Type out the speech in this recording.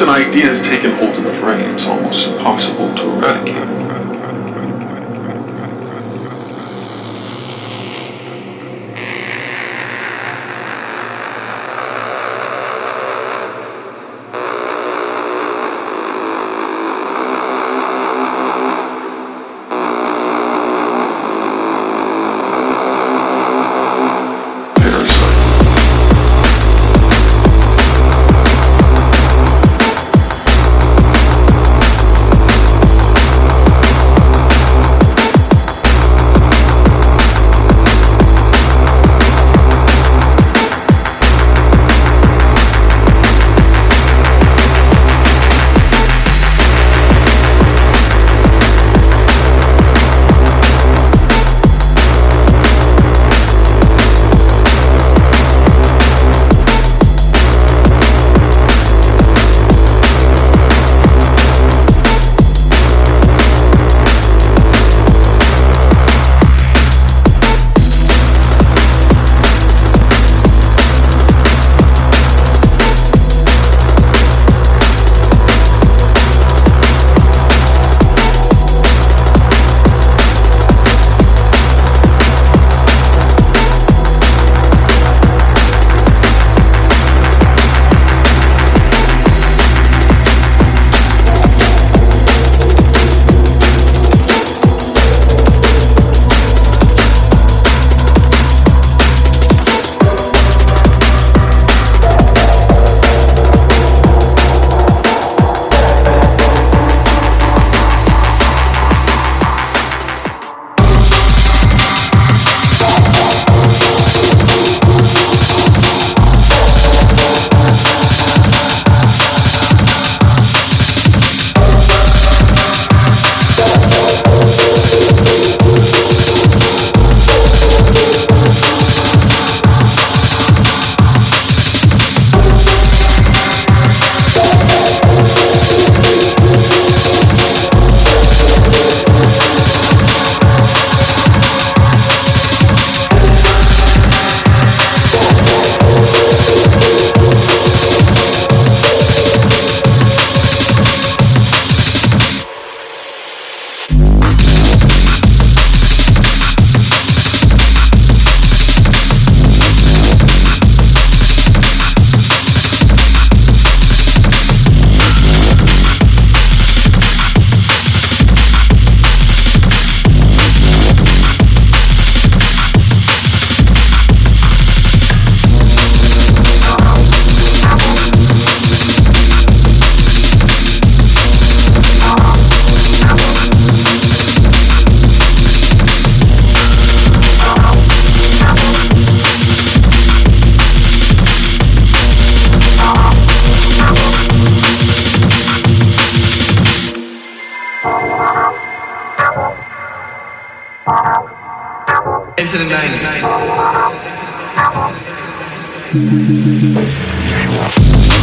Once an idea has taken hold of the brain, it's almost impossible to eradicate. Into the 90s.